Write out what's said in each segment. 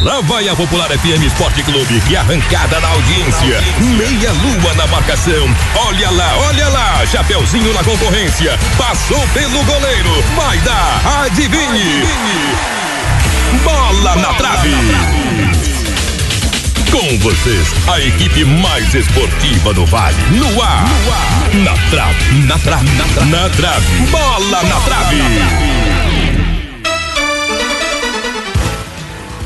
Lá vai a Popular FM Esporte Clube, que arrancada da audiência. Meia lua na marcação. Olha lá, olha lá. Chapeuzinho na concorrência. Passou pelo goleiro. Vai dar. Adivinhe. Bola na trave. Com vocês, a equipe mais esportiva do Vale. No ar. Na trave. Na trave. Na trave. Bola na trave.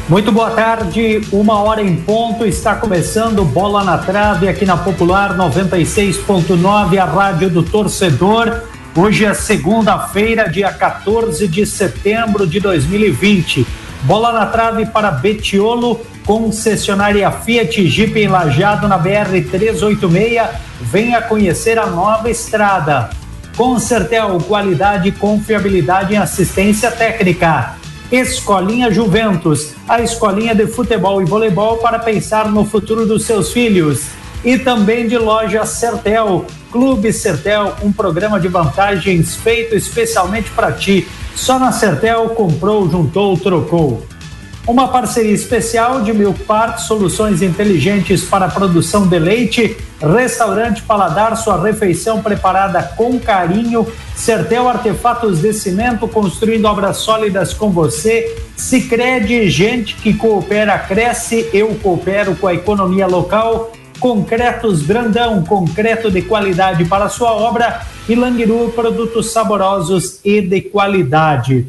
Muito boa tarde, uma hora em ponto, está começando Bola na Trave aqui na Popular 96.9, a rádio do torcedor. Hoje é segunda-feira, dia 14 de setembro de 2020. Bola na Trave para Betiolo, concessionária Fiat Jeep em Lajado na BR 386. Venha conhecer a nova estrada. Concertel, qualidade e confiabilidade em assistência técnica. Escolinha Juventus, a escolinha de futebol e voleibol para pensar no futuro dos seus filhos. E também de loja Sertel, Clube Sertel, um programa de vantagens feito especialmente para ti. Só na Sertel comprou, juntou, trocou. Uma parceria especial de Milk Park, soluções inteligentes para a produção de leite, Restaurante Paladar, sua refeição preparada com carinho, Certel Artefatos de Cimento, construindo obras sólidas com você, Sicredi gente que coopera, cresce, eu coopero com a economia local, Concretos Brandão, concreto de qualidade para sua obra, e Langiru, produtos saborosos e de qualidade.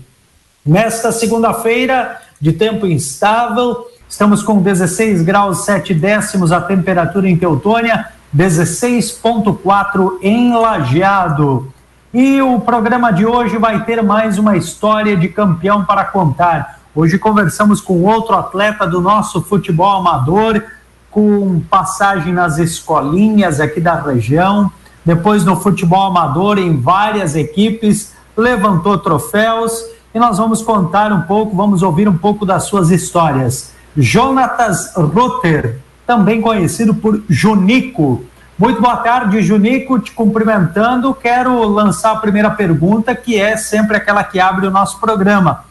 Nesta segunda-feira, de tempo instável. Estamos com 16 graus 7 décimos a temperatura em Teutônia, 16.4 em Lajeado. E o programa de hoje vai ter mais uma história de campeão para contar. Hoje conversamos com outro atleta do nosso futebol amador, com passagem nas escolinhas aqui da região, depois no futebol amador em várias equipes, levantou troféus e nós vamos contar um pouco, vamos ouvir um pouco das suas histórias. Jonatas Rutter, também conhecido por Junico. Muito boa tarde, Junico, te cumprimentando. Quero lançar a primeira pergunta, que é sempre aquela que abre o nosso programa.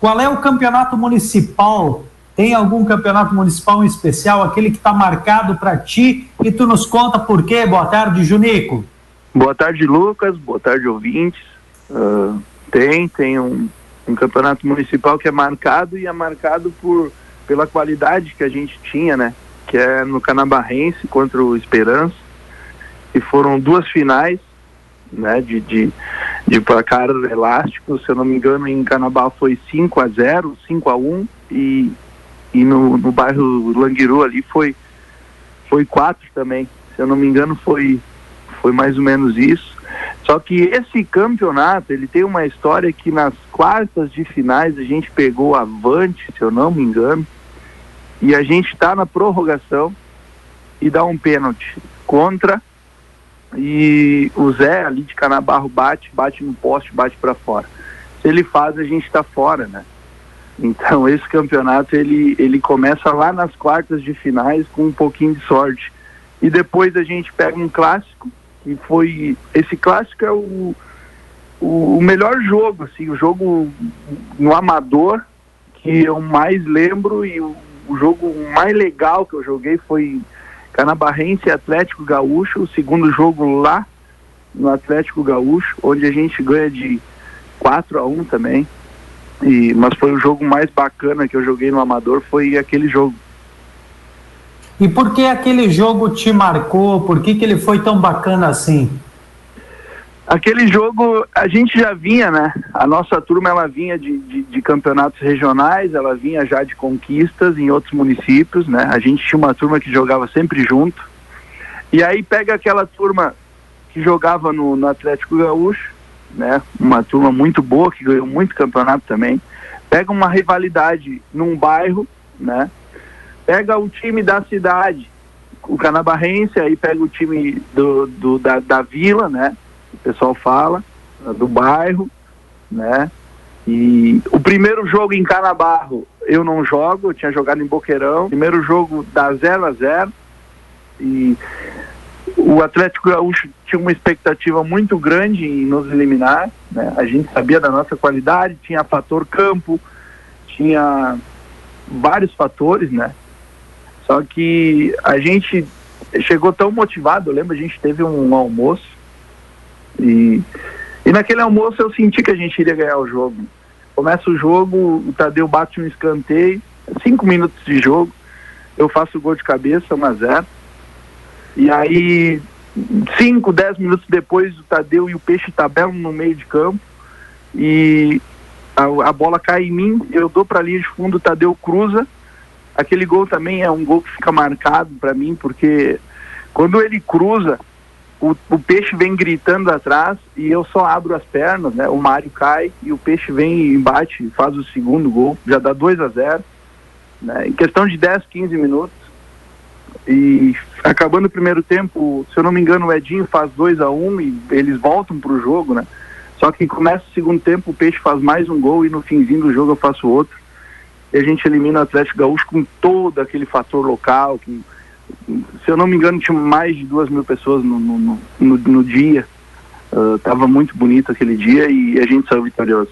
Qual é o campeonato municipal? Tem algum campeonato municipal em especial, aquele que está marcado para ti? E tu nos conta por quê? Boa tarde, Junico. Boa tarde, Lucas. Boa tarde, ouvintes. Uh, tem, tem um, um campeonato municipal que é marcado e é marcado por pela qualidade que a gente tinha, né? Que é no Canabarrense contra o Esperança. E foram duas finais, né? De, de, de placar elástico. Se eu não me engano, em Canabá foi 5 a 0 5 a 1 e, e no, no bairro Languiru ali foi, foi 4 também. Se eu não me engano, foi, foi mais ou menos isso. Só que esse campeonato, ele tem uma história que nas quartas de finais a gente pegou avante, se eu não me engano, e a gente está na prorrogação e dá um pênalti contra e o Zé ali de Canabarro bate, bate no poste, bate para fora. Se ele faz, a gente está fora, né? Então esse campeonato ele, ele começa lá nas quartas de finais com um pouquinho de sorte. E depois a gente pega um clássico que foi esse clássico é o, o, melhor jogo, assim, o jogo no amador que eu mais lembro e o, o jogo mais legal que eu joguei foi Canabarrense Atlético Gaúcho, o segundo jogo lá no Atlético Gaúcho, onde a gente ganha de 4 a 1 também. E, mas foi o jogo mais bacana que eu joguei no amador, foi aquele jogo. E por que aquele jogo te marcou? Por que, que ele foi tão bacana assim? Aquele jogo a gente já vinha, né? A nossa turma ela vinha de, de, de, campeonatos regionais, ela vinha já de conquistas em outros municípios, né? A gente tinha uma turma que jogava sempre junto. E aí pega aquela turma que jogava no, no Atlético Gaúcho, né? Uma turma muito boa que ganhou muito campeonato também. Pega uma rivalidade num bairro, né? Pega o time da cidade, o Canabarrense, aí pega o time do, do da, da vila, né? O pessoal fala, do bairro, né? E o primeiro jogo em Canabarro eu não jogo, eu tinha jogado em Boqueirão. Primeiro jogo dá 0 a 0 e o Atlético Gaúcho tinha uma expectativa muito grande em nos eliminar, né? A gente sabia da nossa qualidade, tinha fator campo, tinha vários fatores, né? Só que a gente chegou tão motivado, eu lembro, a gente teve um almoço e, e naquele almoço eu senti que a gente iria ganhar o jogo. Começa o jogo, o Tadeu bate um escanteio, cinco minutos de jogo, eu faço o gol de cabeça, 1 a 0 E aí, cinco, dez minutos depois, o Tadeu e o Peixe tabelam no meio de campo e a, a bola cai em mim, eu dou para a linha de fundo, o Tadeu cruza. Aquele gol também é um gol que fica marcado para mim, porque quando ele cruza, o, o, peixe vem gritando atrás e eu só abro as pernas, né? O Mário cai e o peixe vem e bate, faz o segundo gol, já dá 2 a 0 né? Em questão de 10, 15 minutos. E acabando o primeiro tempo, se eu não me engano, o Edinho faz 2 a 1 um, e eles voltam pro jogo, né? Só que começa o segundo tempo, o Peixe faz mais um gol e no finzinho do jogo eu faço outro. E a gente elimina o Atlético Gaúcho com todo aquele fator local, que se eu não me engano, tinha mais de duas mil pessoas no, no, no, no dia. Uh, muito bonito aquele dia e a gente saiu vitorioso.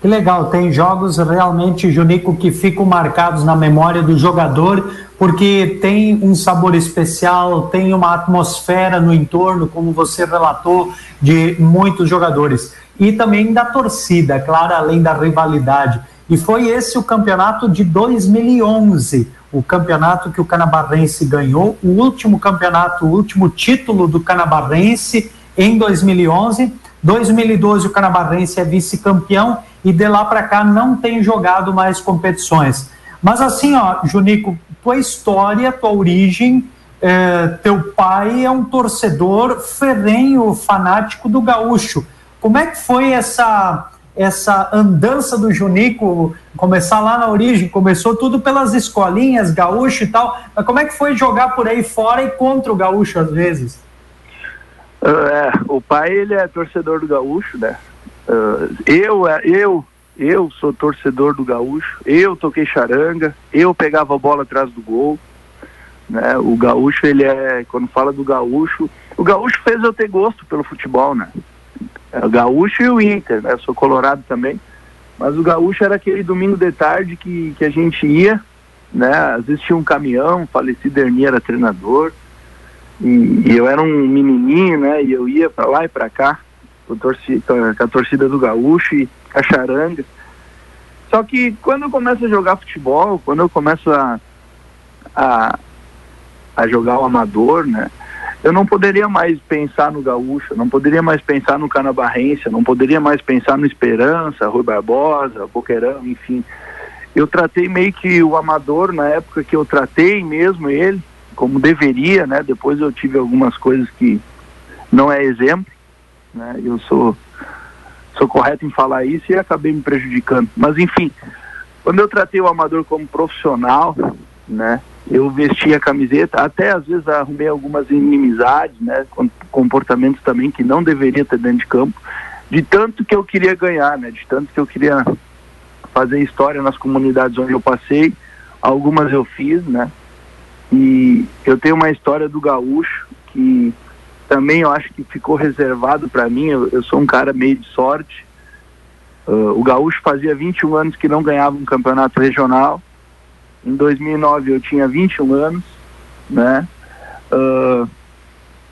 Que legal, tem jogos realmente, Junico, que ficam marcados na memória do jogador, porque tem um sabor especial, tem uma atmosfera no entorno, como você relatou, de muitos jogadores. E também da torcida, claro, além da rivalidade. E foi esse o campeonato de 2011 o campeonato que o Canabarrense ganhou, o último campeonato, o último título do Canabarrense em 2011. 2012 o Canabarrense é vice-campeão e de lá para cá não tem jogado mais competições. Mas assim, ó, Junico, tua história, tua origem, é, teu pai é um torcedor ferrenho, fanático do gaúcho. Como é que foi essa essa andança do Junico, começar lá na origem, começou tudo pelas escolinhas, gaúcho e tal, mas como é que foi jogar por aí fora e contra o gaúcho às vezes? Uh, é, o pai ele é torcedor do gaúcho, né? Uh, eu, é, eu, eu sou torcedor do gaúcho, eu toquei charanga, eu pegava a bola atrás do gol, né? O gaúcho ele é, quando fala do gaúcho, o gaúcho fez eu ter gosto pelo futebol, né? É, o Gaúcho e o Inter, né? Eu sou colorado também. Mas o Gaúcho era aquele domingo de tarde que, que a gente ia, né? Às vezes tinha um caminhão, falecido Ernie era treinador. E, e, eu era um menininho, né? E eu ia para lá e para cá com, torcida, com a torcida do Gaúcho e a charanga. Só que quando eu começo a jogar futebol, quando eu começo a, a, a jogar o amador, né? Eu não poderia mais pensar no Gaúcho, não poderia mais pensar no Canabarrense, não poderia mais pensar no Esperança, Rui Barbosa, Boqueirão, enfim. Eu tratei meio que o amador na época que eu tratei mesmo ele, como deveria, né? Depois eu tive algumas coisas que não é exemplo, né? Eu sou sou correto em falar isso e acabei me prejudicando. Mas enfim, quando eu tratei o amador como profissional, né? Eu vesti a camiseta, até às vezes arrumei algumas inimizades, né, com comportamentos também que não deveria ter dentro de campo, de tanto que eu queria ganhar, né, de tanto que eu queria fazer história nas comunidades onde eu passei, algumas eu fiz, né, e eu tenho uma história do gaúcho que também eu acho que ficou reservado para mim, eu, eu, sou um cara meio de sorte, uh, o gaúcho fazia 21 anos que não ganhava um campeonato regional, em 2009 eu tinha 21 anos, né? Uh,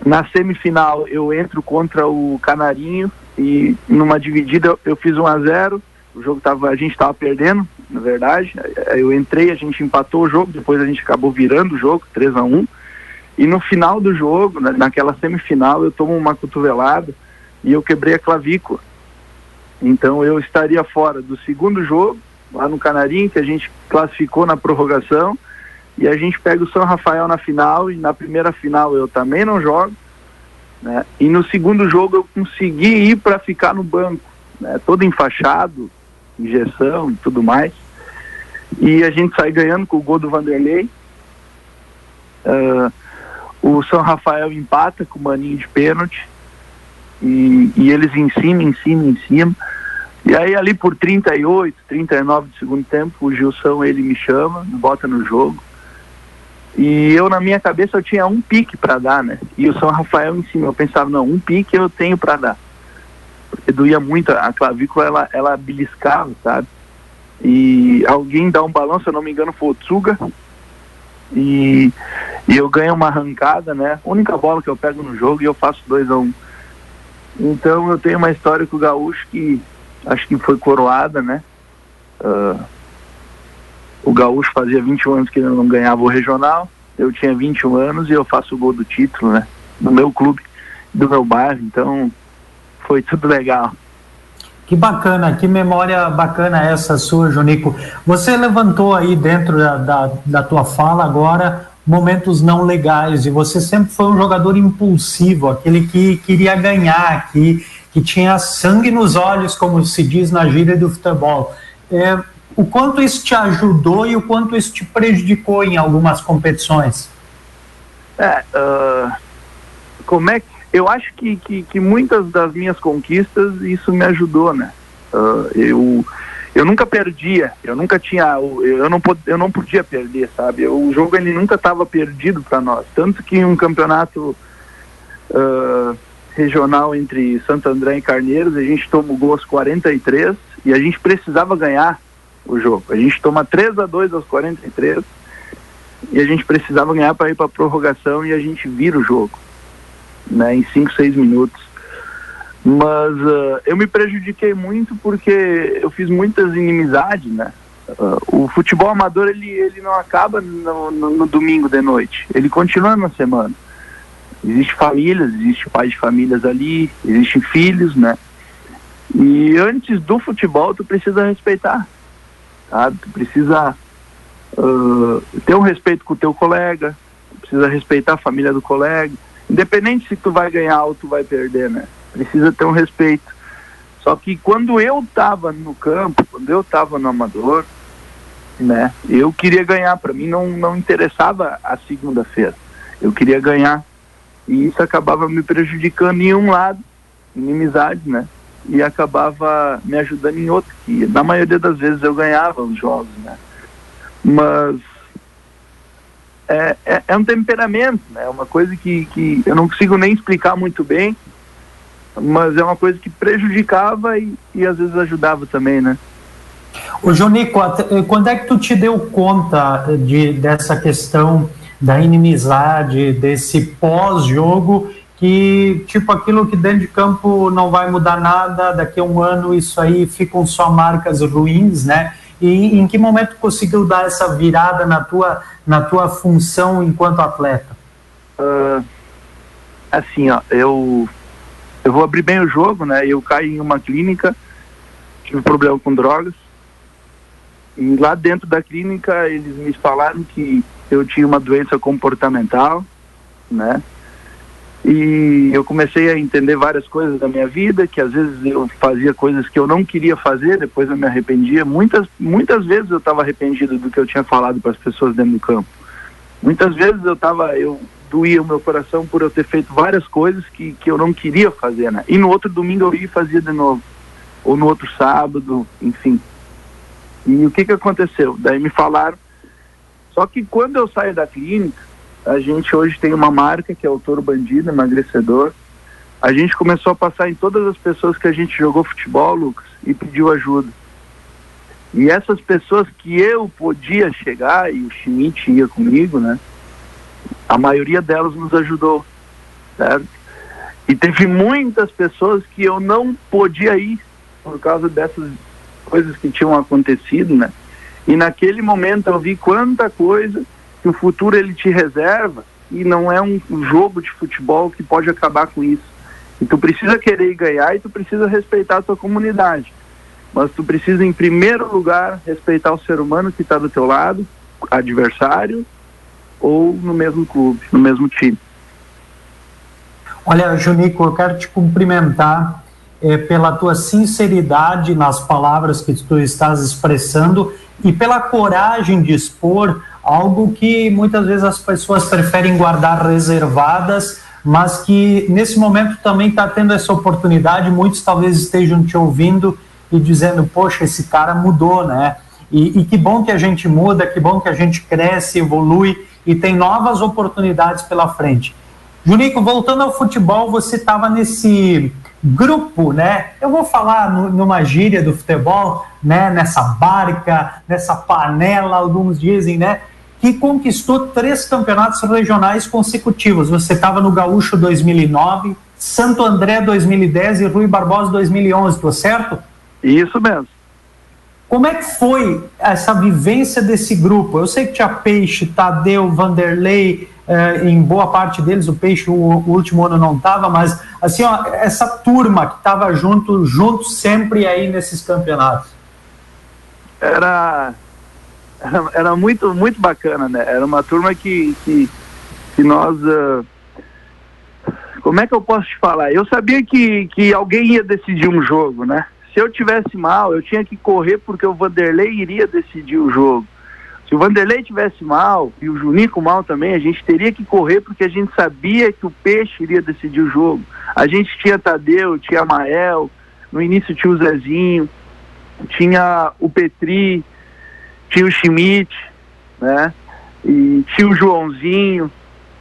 na semifinal eu entro contra o Canarinho e numa dividida eu fiz 1 a 0 o jogo tava, a gente estava perdendo, na verdade. Eu entrei, a gente empatou o jogo, depois a gente acabou virando o jogo, 3 a 1 E no final do jogo, naquela semifinal, eu tomo uma cotovelada e eu quebrei a clavícula. Então eu estaria fora do segundo jogo lá no Canarim, que a gente classificou na prorrogação. E a gente pega o São Rafael na final, e na primeira final eu também não jogo. Né? E no segundo jogo eu consegui ir para ficar no banco, né? todo enfaixado, injeção e tudo mais. E a gente sai ganhando com o gol do Vanderlei. Uh, o São Rafael empata com o maninho de pênalti. E, e eles em cima, em cima, em cima. E aí ali por 38, 39 do segundo tempo, o Gilson ele me chama, bota no jogo. E eu na minha cabeça eu tinha um pique para dar, né? E o São Rafael em cima, eu pensava, não, um pique eu tenho para dar. Porque doía muito, a clavícula ela, ela beliscava, sabe? e alguém dá um balão, se eu não me engano, foi o Tsuga, e, e eu ganho uma arrancada, né? Única bola que eu pego no jogo e eu faço 2 a 1 um. Então eu tenho uma história com o Gaúcho que acho que foi coroada, né? Uh, o Gaúcho fazia 21 anos que ele não ganhava o regional, eu tinha 21 anos e eu faço o gol do título, né? Do meu clube, do meu bairro, então foi tudo legal. Que bacana, que memória bacana essa sua, Jonico. Você levantou aí dentro da, da, da, tua fala agora momentos não legais e você sempre foi um jogador impulsivo, aquele que queria ganhar, que, que tinha sangue nos olhos, como se diz na gíria do futebol. É, o quanto isso te ajudou e o quanto isso te prejudicou em algumas competições? É, uh, como é que eu acho que, que, que, muitas das minhas conquistas isso me ajudou, né? Uh, eu, eu nunca perdia, eu nunca tinha, eu não, eu não podia perder, sabe? O jogo ele nunca estava perdido para nós, tanto que um campeonato uh, regional entre Santo André e Carneiros, a gente tomou gol aos 43 e a gente precisava ganhar o jogo. A gente toma 3 a 2 aos 43 e a gente precisava ganhar para ir para prorrogação e a gente vira o jogo né, em 5, 6 minutos. Mas uh, eu me prejudiquei muito porque eu fiz muitas inimizades, né? Uh, o futebol amador ele, ele não acaba no, no, no, domingo de noite, ele continua na semana. Existem famílias, existe pais de famílias ali, existem filhos, né? E antes do futebol tu precisa respeitar, sabe? Tu precisa uh, ter um respeito com o teu colega, precisa respeitar a família do colega, independente se tu vai ganhar ou tu vai perder, né? Precisa ter um respeito. Só que quando eu estava no campo, quando eu estava no amador, né? Eu queria ganhar, para mim não não interessava a segunda-feira. Eu queria ganhar. E isso acabava me prejudicando em um lado, inimizade, né? E acabava me ajudando em outro, que na maioria das vezes eu ganhava os jogos, né? Mas é, é, é, um temperamento, né? É uma coisa que, que eu não consigo nem explicar muito bem, mas é uma coisa que prejudicava e, e às vezes ajudava também, né? O Jonico, quando é que tu te deu conta de, dessa questão da inimizade, desse pós-jogo, que tipo aquilo que dentro de campo não vai mudar nada, daqui a um ano isso aí ficam só marcas ruins, né? E em que momento conseguiu dar essa virada na tua, na tua função enquanto atleta? Uh, assim, ó, eu, eu vou abrir bem o jogo, né? Eu caí em uma clínica, tive problema com drogas. E lá dentro da clínica eles me falaram que eu tinha uma doença comportamental, né? E eu comecei a entender várias coisas da minha vida, que às vezes eu fazia coisas que eu não queria fazer, depois eu me arrependia. Muitas, muitas vezes eu estava arrependido do que eu tinha falado para as pessoas dentro do campo. Muitas vezes eu estava, eu doía o meu coração por eu ter feito várias coisas que, que eu não queria fazer, né? E no outro domingo eu ia e fazia de novo. Ou no outro sábado, enfim. E o que que aconteceu? Daí me falaram. Só que quando eu saio da clínica, a gente hoje tem uma marca que é o Toro Bandido, emagrecedor. A gente começou a passar em todas as pessoas que a gente jogou futebol, Lucas, e pediu ajuda. E essas pessoas que eu podia chegar, e o Schmidt ia comigo, né? A maioria delas nos ajudou, certo? E teve muitas pessoas que eu não podia ir por causa dessas coisas que tinham acontecido, né? E naquele momento eu vi quanta coisa que o futuro ele te reserva e não é um jogo de futebol que pode acabar com isso. E tu precisa querer ganhar e tu precisa respeitar a tua comunidade. Mas tu precisa, em primeiro lugar, respeitar o ser humano que está do teu lado, adversário ou no mesmo clube, no mesmo time. Olha, Junico, eu quero te cumprimentar é, pela tua sinceridade nas palavras que tu estás expressando e pela coragem de expor algo que muitas vezes as pessoas preferem guardar reservadas, mas que nesse momento também está tendo essa oportunidade. Muitos talvez estejam te ouvindo e dizendo: Poxa, esse cara mudou, né? E, e que bom que a gente muda, que bom que a gente cresce, evolui e tem novas oportunidades pela frente. Junico, voltando ao futebol, você estava nesse grupo, né? Eu vou falar no, numa gíria do futebol, né? Nessa barca, nessa panela, alguns dizem, né? Que conquistou três campeonatos regionais consecutivos. Você estava no Gaúcho 2009, Santo André 2010 e Rui Barbosa 2011, tô certo? Isso mesmo. Como é que foi essa vivência desse grupo? Eu sei que tinha Peixe, Tadeu, Vanderlei, eh, em boa parte deles, o Peixe o, o último ano não estava, mas assim, ó, essa turma que estava junto, junto sempre aí nesses campeonatos. Era, era, era, muito, muito bacana, né? Era uma turma que, que, que nós. Uh, como é que eu posso te falar? Eu sabia que, que alguém ia decidir um jogo, né? se eu tivesse mal, eu tinha que correr porque o Vanderlei iria decidir o jogo. Se o Vanderlei tivesse mal e o Junico mal também, a gente teria que correr porque a gente sabia que o Peixe iria decidir o jogo. A gente tinha Tadeu, tinha Mael, no início tinha o Zezinho, tinha o Petri, tinha o Schmidt, né? E tinha o Joãozinho.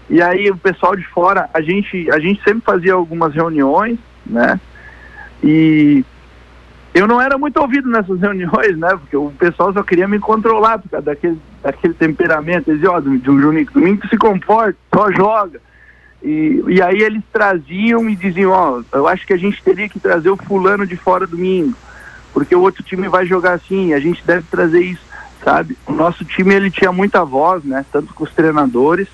E aí o pessoal de fora, a gente, a gente sempre fazia algumas reuniões, né? E eu não era muito ouvido nessas reuniões, né? Porque o pessoal só queria me controlar por causa daquele, daquele temperamento. Eles diziam, ó, oh, Juninho, domingo se comporta, só joga. E, e aí eles traziam e diziam, ó, oh, eu acho que a gente teria que trazer o fulano de fora domingo, porque o outro time vai jogar assim, a gente deve trazer isso, sabe? O nosso time, ele tinha muita voz, né? Tanto com os treinadores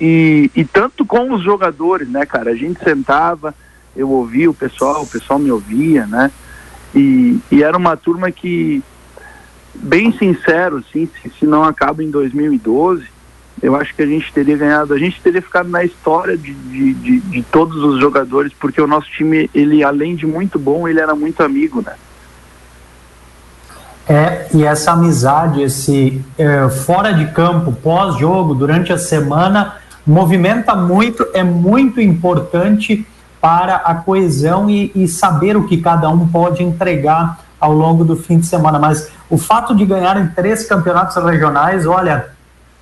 e, e tanto com os jogadores, né, cara? A gente sentava, eu ouvia o pessoal, o pessoal me ouvia, né? E, e era uma turma que, bem sincero, assim, se, se não acaba em 2012, eu acho que a gente teria ganhado, a gente teria ficado na história de, de, de, de, todos os jogadores, porque o nosso time, ele além de muito bom, ele era muito amigo, né? É, e essa amizade, esse é, fora de campo, pós-jogo, durante a semana, movimenta muito, é muito importante para a coesão e, e, saber o que cada um pode entregar ao longo do fim de semana. Mas o fato de ganharem três campeonatos regionais, olha,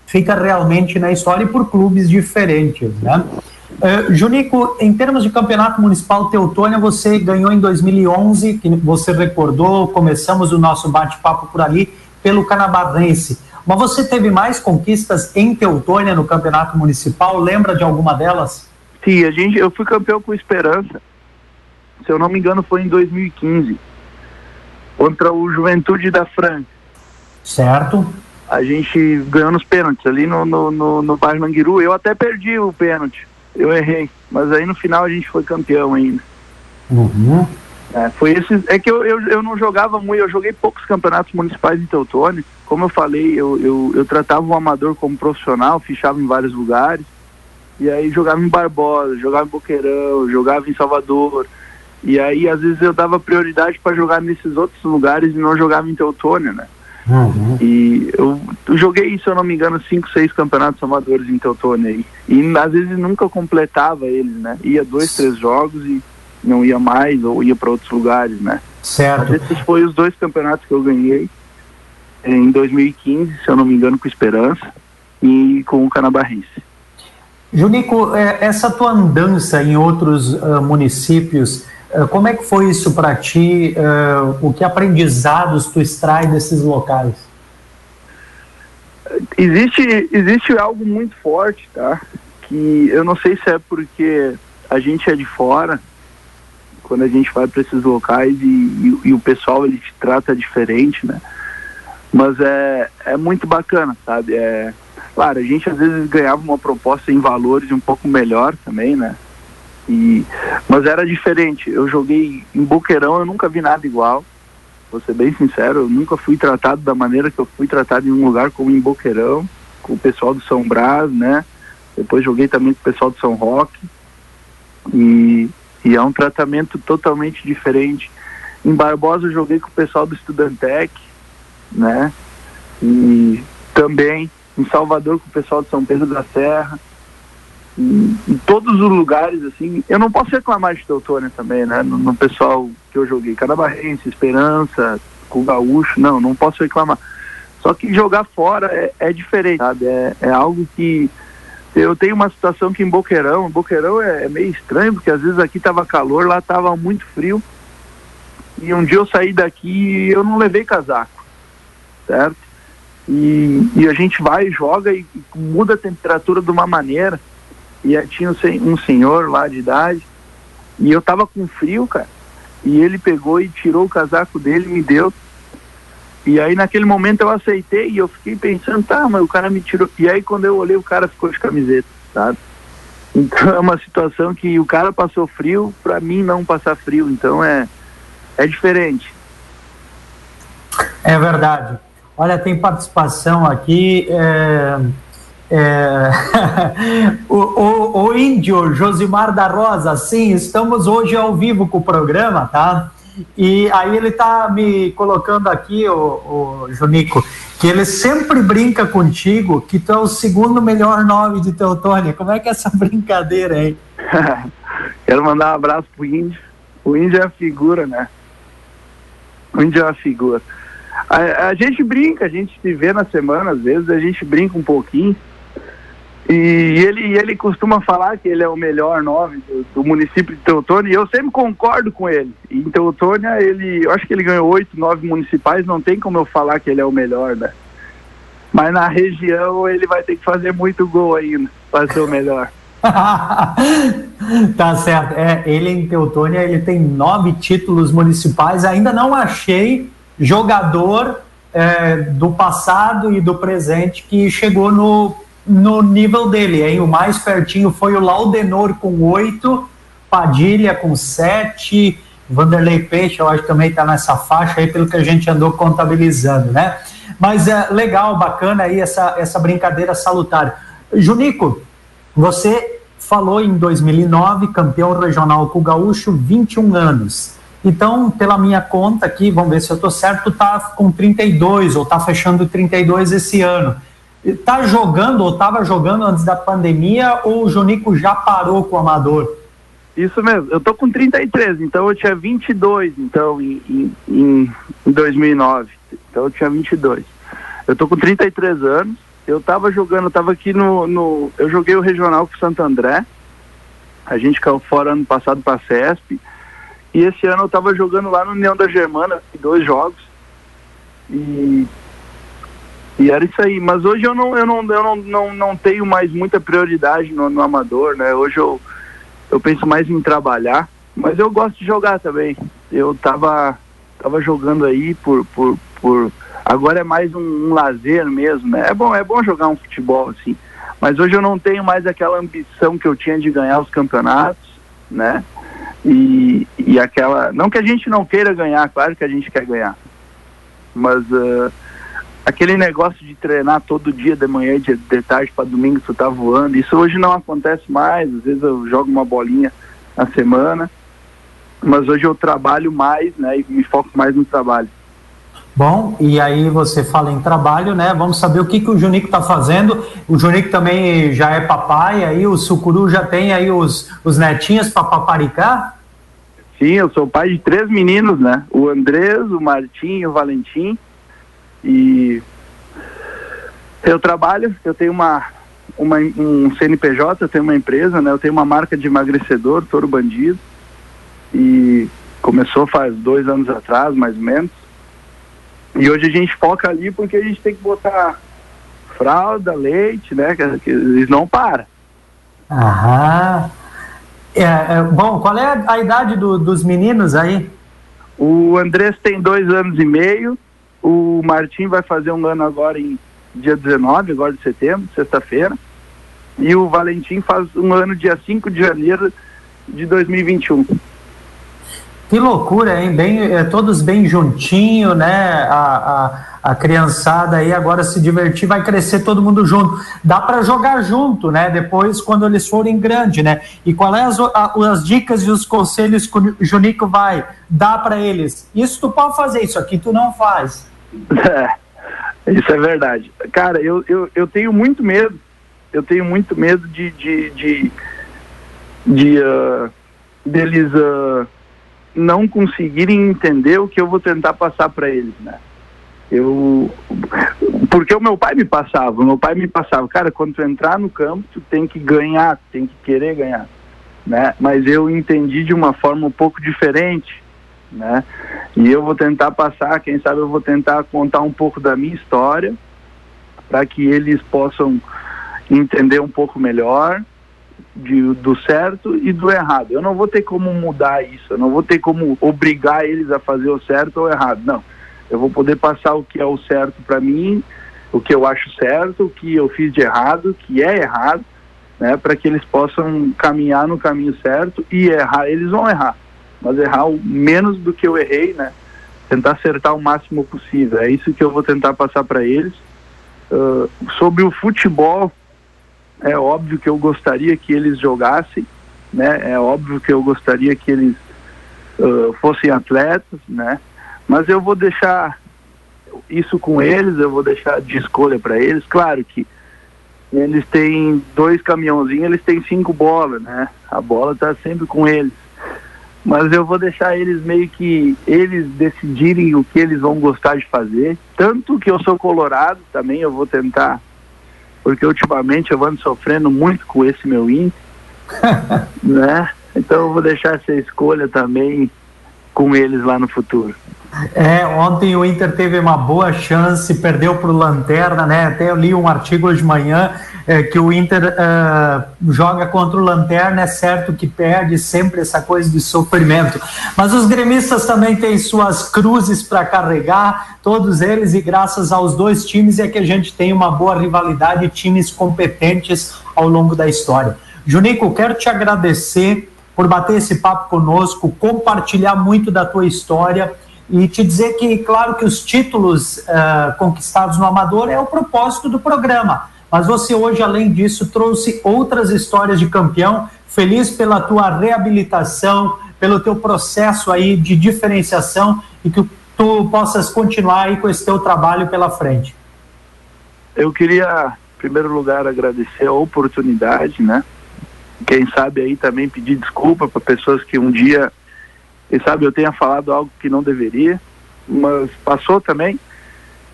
fica realmente na história e por clubes diferentes, né? Uh, Junico, em termos de campeonato municipal Teutônia, você ganhou em 2011, que você recordou, começamos o nosso bate-papo por ali, pelo Canabarrense. Mas você teve mais conquistas em Teutônia no campeonato municipal? Lembra de alguma delas? Sim, a gente, eu fui campeão com Esperança. Se eu não me engano, foi em 2015. Contra o Juventude da França. Certo. A gente ganhou nos pênaltis ali no, no, no, no bairro Manguiru. Eu até perdi o pênalti. Eu errei. Mas aí no final a gente foi campeão ainda. Uhum. É, foi esse, é que eu, eu, eu não jogava muito, eu joguei poucos campeonatos municipais em Teutônio. Como eu falei, eu, eu, eu tratava o amador como profissional, fichava em vários lugares. E aí jogava em Barbosa, jogava em Boqueirão, jogava em Salvador. E aí às vezes eu dava prioridade para jogar nesses outros lugares e não jogava em Teutônia, né? Uhum. E eu, eu, joguei, se eu não me engano, cinco, seis campeonatos amadores em Teutônia aí. E às vezes nunca completava eles, né? Ia dois, três jogos e não ia mais ou ia para outros lugares, né? Certo. Esses foram os dois campeonatos que eu ganhei em 2015, se eu não me engano, com Esperança e com o Canabarrense. Junico, é, essa tua andança em outros uh, municípios, uh, como é que foi isso para ti? Uh, o que aprendizados tu extrai desses locais? Existe, existe algo muito forte, tá? Que eu não sei se é porque a gente é de fora, quando a gente vai para esses locais e, e, e, o pessoal ele te trata diferente, né? Mas é, é muito bacana, sabe? É, Claro, a gente às vezes ganhava uma proposta em valores um pouco melhor também, né? E, mas era diferente. Eu joguei em Boqueirão, eu nunca vi nada igual. Vou ser bem sincero, eu nunca fui tratado da maneira que eu fui tratado em um lugar como em Boqueirão, com o pessoal do São Brás, né? Depois joguei também com o pessoal do São Roque. E, e é um tratamento totalmente diferente. Em Barbosa eu joguei com o pessoal do Studentec, né? E também em Salvador com o pessoal de São Pedro da Serra, em, em todos os lugares, assim. Eu não posso reclamar de Teutônia também, né? No, no pessoal que eu joguei, Canabarrense, Esperança, com Gaúcho, não, não posso reclamar. Só que jogar fora é, é diferente, sabe? É, é algo que eu tenho uma situação que em Boqueirão, Boqueirão é, é meio estranho, porque às vezes aqui tava calor, lá tava muito frio. E um dia eu saí daqui e eu não levei casaco, certo? E, e a gente vai, joga e, e muda a temperatura de uma maneira. E tinha um senhor lá de idade, e eu tava com frio, cara. E ele pegou e tirou o casaco dele e me deu. E aí naquele momento eu aceitei e eu fiquei pensando, tá, mas o cara me tirou. E aí quando eu olhei, o cara ficou de camiseta, sabe? Então é uma situação que o cara passou frio, para mim não passar frio. Então é, é diferente. É verdade. Olha, tem participação aqui. É, é, o, o, o, índio Josimar da Rosa, sim, estamos hoje ao vivo com o programa, tá? E aí ele tá me colocando aqui, o, o Junico, que ele sempre brinca contigo que tu é o segundo melhor nome de Teutônia. Como é que é essa brincadeira aí? Quero mandar um abraço pro Índio. O Índio é a figura, né? O Índio é a figura. A, a gente brinca, a gente se vê na semana, às vezes a gente brinca um pouquinho. E ele, ele costuma falar que ele é o melhor nove do, do, município de Teutônia, e eu sempre concordo com ele. Em Teutônia, ele, eu acho que ele ganhou oito, nove municipais, não tem como eu falar que ele é o melhor, né? Mas na região ele vai ter que fazer muito gol ainda para ser o melhor. tá certo. É, ele em Teutônia ele tem nove títulos municipais. Ainda não achei jogador é, do passado e do presente que chegou no no nível dele, hein? O mais pertinho foi o Laudenor com oito, Padilha com sete, Vanderlei Peixe, eu acho que também está nessa faixa aí, pelo que a gente andou contabilizando, né? Mas é legal, bacana aí essa, essa brincadeira salutar. Junico, você falou em 2009, campeão regional com o Gaúcho, 21 anos. Então, pela minha conta aqui, vamos ver se eu estou certo, tá com 32 ou tá fechando 32 esse ano. Está jogando ou estava jogando antes da pandemia ou o Jonico já parou com o amador? Isso mesmo, eu tô com 33, então eu tinha 22 então em, em, em 2009, então eu tinha 22. Eu tô com 33 anos, eu tava jogando, eu tava aqui no, no eu joguei o regional com o Santo André, a gente caiu fora ano passado para a CESP, e esse ano eu tava jogando lá no União da Germana, dois jogos, e e era isso aí, mas hoje eu não, eu não, eu não, não, não tenho mais muita prioridade no, no amador, né? Hoje eu, eu penso mais em trabalhar, mas eu gosto de jogar também. Eu tava, tava jogando aí por, por, por agora é mais um, um, lazer mesmo, né? É bom, é bom jogar um futebol assim, mas hoje eu não tenho mais aquela ambição que eu tinha de ganhar os campeonatos, né? E, e aquela, não que a gente não queira ganhar, claro que a gente quer ganhar, mas uh, aquele negócio de treinar todo dia de manhã de, de tarde para domingo tu tá voando, isso hoje não acontece mais, às vezes eu jogo uma bolinha na semana, mas hoje eu trabalho mais, né, e me foco mais no trabalho. Bom, e aí você fala em trabalho, né? Vamos saber o que, que o Junico está fazendo. O Junico também já é papai, aí o Sucuru já tem aí os, os netinhos para paparicar? Sim, eu sou pai de três meninos, né? O Andrés, o Martim e o Valentim. E eu trabalho, eu tenho uma, uma, um CNPJ, eu tenho uma empresa, né? Eu tenho uma marca de emagrecedor, Toro Bandido. E começou faz dois anos atrás, mais ou menos. E hoje a gente foca ali porque a gente tem que botar fralda, leite, né? Que, que eles não param. Aham. É, é, bom, qual é a, idade do, dos meninos aí? O Andrés tem dois anos e meio o Martim vai fazer um ano agora em dia 19, agora de setembro, sexta-feira. E o Valentim faz um ano dia 5 de janeiro de 2021. Que loucura, hein? Bem, é, todos bem juntinho, né? A, a, a criançada aí agora se divertir, vai crescer todo mundo junto. Dá para jogar junto, né? Depois, quando eles forem grandes, né? E qual é as, a, as dicas e os conselhos que o Junico vai dar para eles? Isso tu pode fazer, isso aqui tu não faz. É, isso é verdade. Cara, eu, eu, eu tenho muito medo. Eu tenho muito medo de, de, de, de uh, deles. Uh, não conseguirem entender o que eu vou tentar passar para eles, né? Eu porque o meu pai me passava, o meu pai me passava, cara, quando tu entrar no campo, tu tem que ganhar, tem que querer ganhar, né? Mas eu entendi de uma forma um pouco diferente, né? E eu vou tentar passar, quem sabe eu vou tentar contar um pouco da minha história para que eles possam entender um pouco melhor de, do certo e do errado. Eu não vou ter como mudar isso, eu não vou ter como obrigar eles a fazer o certo ou o errado, não. Eu vou poder passar o que é o certo para mim, o que eu acho certo, o que eu fiz de errado, o que é errado, né, para que eles possam caminhar no caminho certo e errar. Eles vão errar, mas errar o menos do que eu errei, né? Tentar acertar o máximo possível. É isso que eu vou tentar passar para eles. Uh, sobre o futebol, é óbvio que eu gostaria que eles jogassem, né? É óbvio que eu gostaria que eles uh, fossem atletas, né? Mas eu vou deixar isso com eles, eu vou deixar de escolha para eles. Claro que eles têm dois caminhãozinhos, eles têm cinco bolas, né? A bola está sempre com eles. Mas eu vou deixar eles meio que eles decidirem o que eles vão gostar de fazer. Tanto que eu sou colorado também, eu vou tentar porque ultimamente eu ando sofrendo muito com esse meu índice, né? Então eu vou deixar essa escolha também com eles lá no futuro. É, ontem o Inter teve uma boa chance, perdeu para o Lanterna, né? Até eu li um artigo de manhã é, que o Inter é, joga contra o Lanterna, é certo que perde sempre essa coisa de sofrimento. Mas os gremistas também têm suas cruzes para carregar, todos eles, e graças aos dois times é que a gente tem uma boa rivalidade, times competentes ao longo da história. Junico, quero te agradecer por bater esse papo conosco, compartilhar muito da tua história e te dizer que, claro, que os títulos uh, conquistados no Amador é o propósito do programa, mas você hoje, além disso, trouxe outras histórias de campeão. Feliz pela tua reabilitação, pelo teu processo aí de diferenciação e que tu possas continuar aí com esse teu trabalho pela frente. Eu queria, em primeiro lugar, agradecer a oportunidade, né? Quem sabe aí também pedir desculpa para pessoas que um dia quem sabe eu tenha falado algo que não deveria, mas passou também.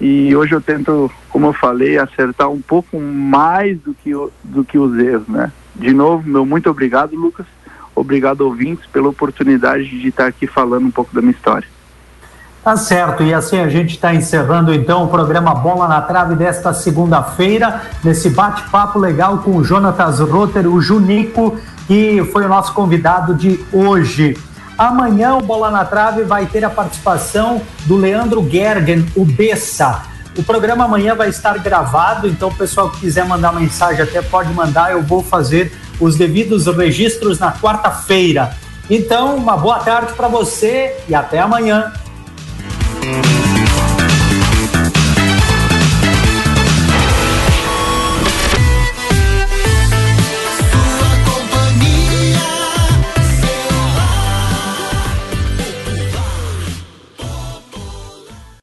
E hoje eu tento, como eu falei, acertar um pouco mais do que, do que os erros, né? De novo, meu muito obrigado, Lucas. Obrigado, ouvintes, pela oportunidade de estar aqui falando um pouco da minha história. Tá certo, e assim a gente está encerrando então o programa Bola na Trave desta segunda-feira, nesse bate-papo legal com o Jonatas Rotter, o Junico, que foi o nosso convidado de hoje. Amanhã o Bola na Trave vai ter a participação do Leandro Gergen, o Bessa. O programa amanhã vai estar gravado, então o pessoal que quiser mandar mensagem até pode mandar, eu vou fazer os devidos registros na quarta-feira. Então, uma boa tarde para você e até amanhã.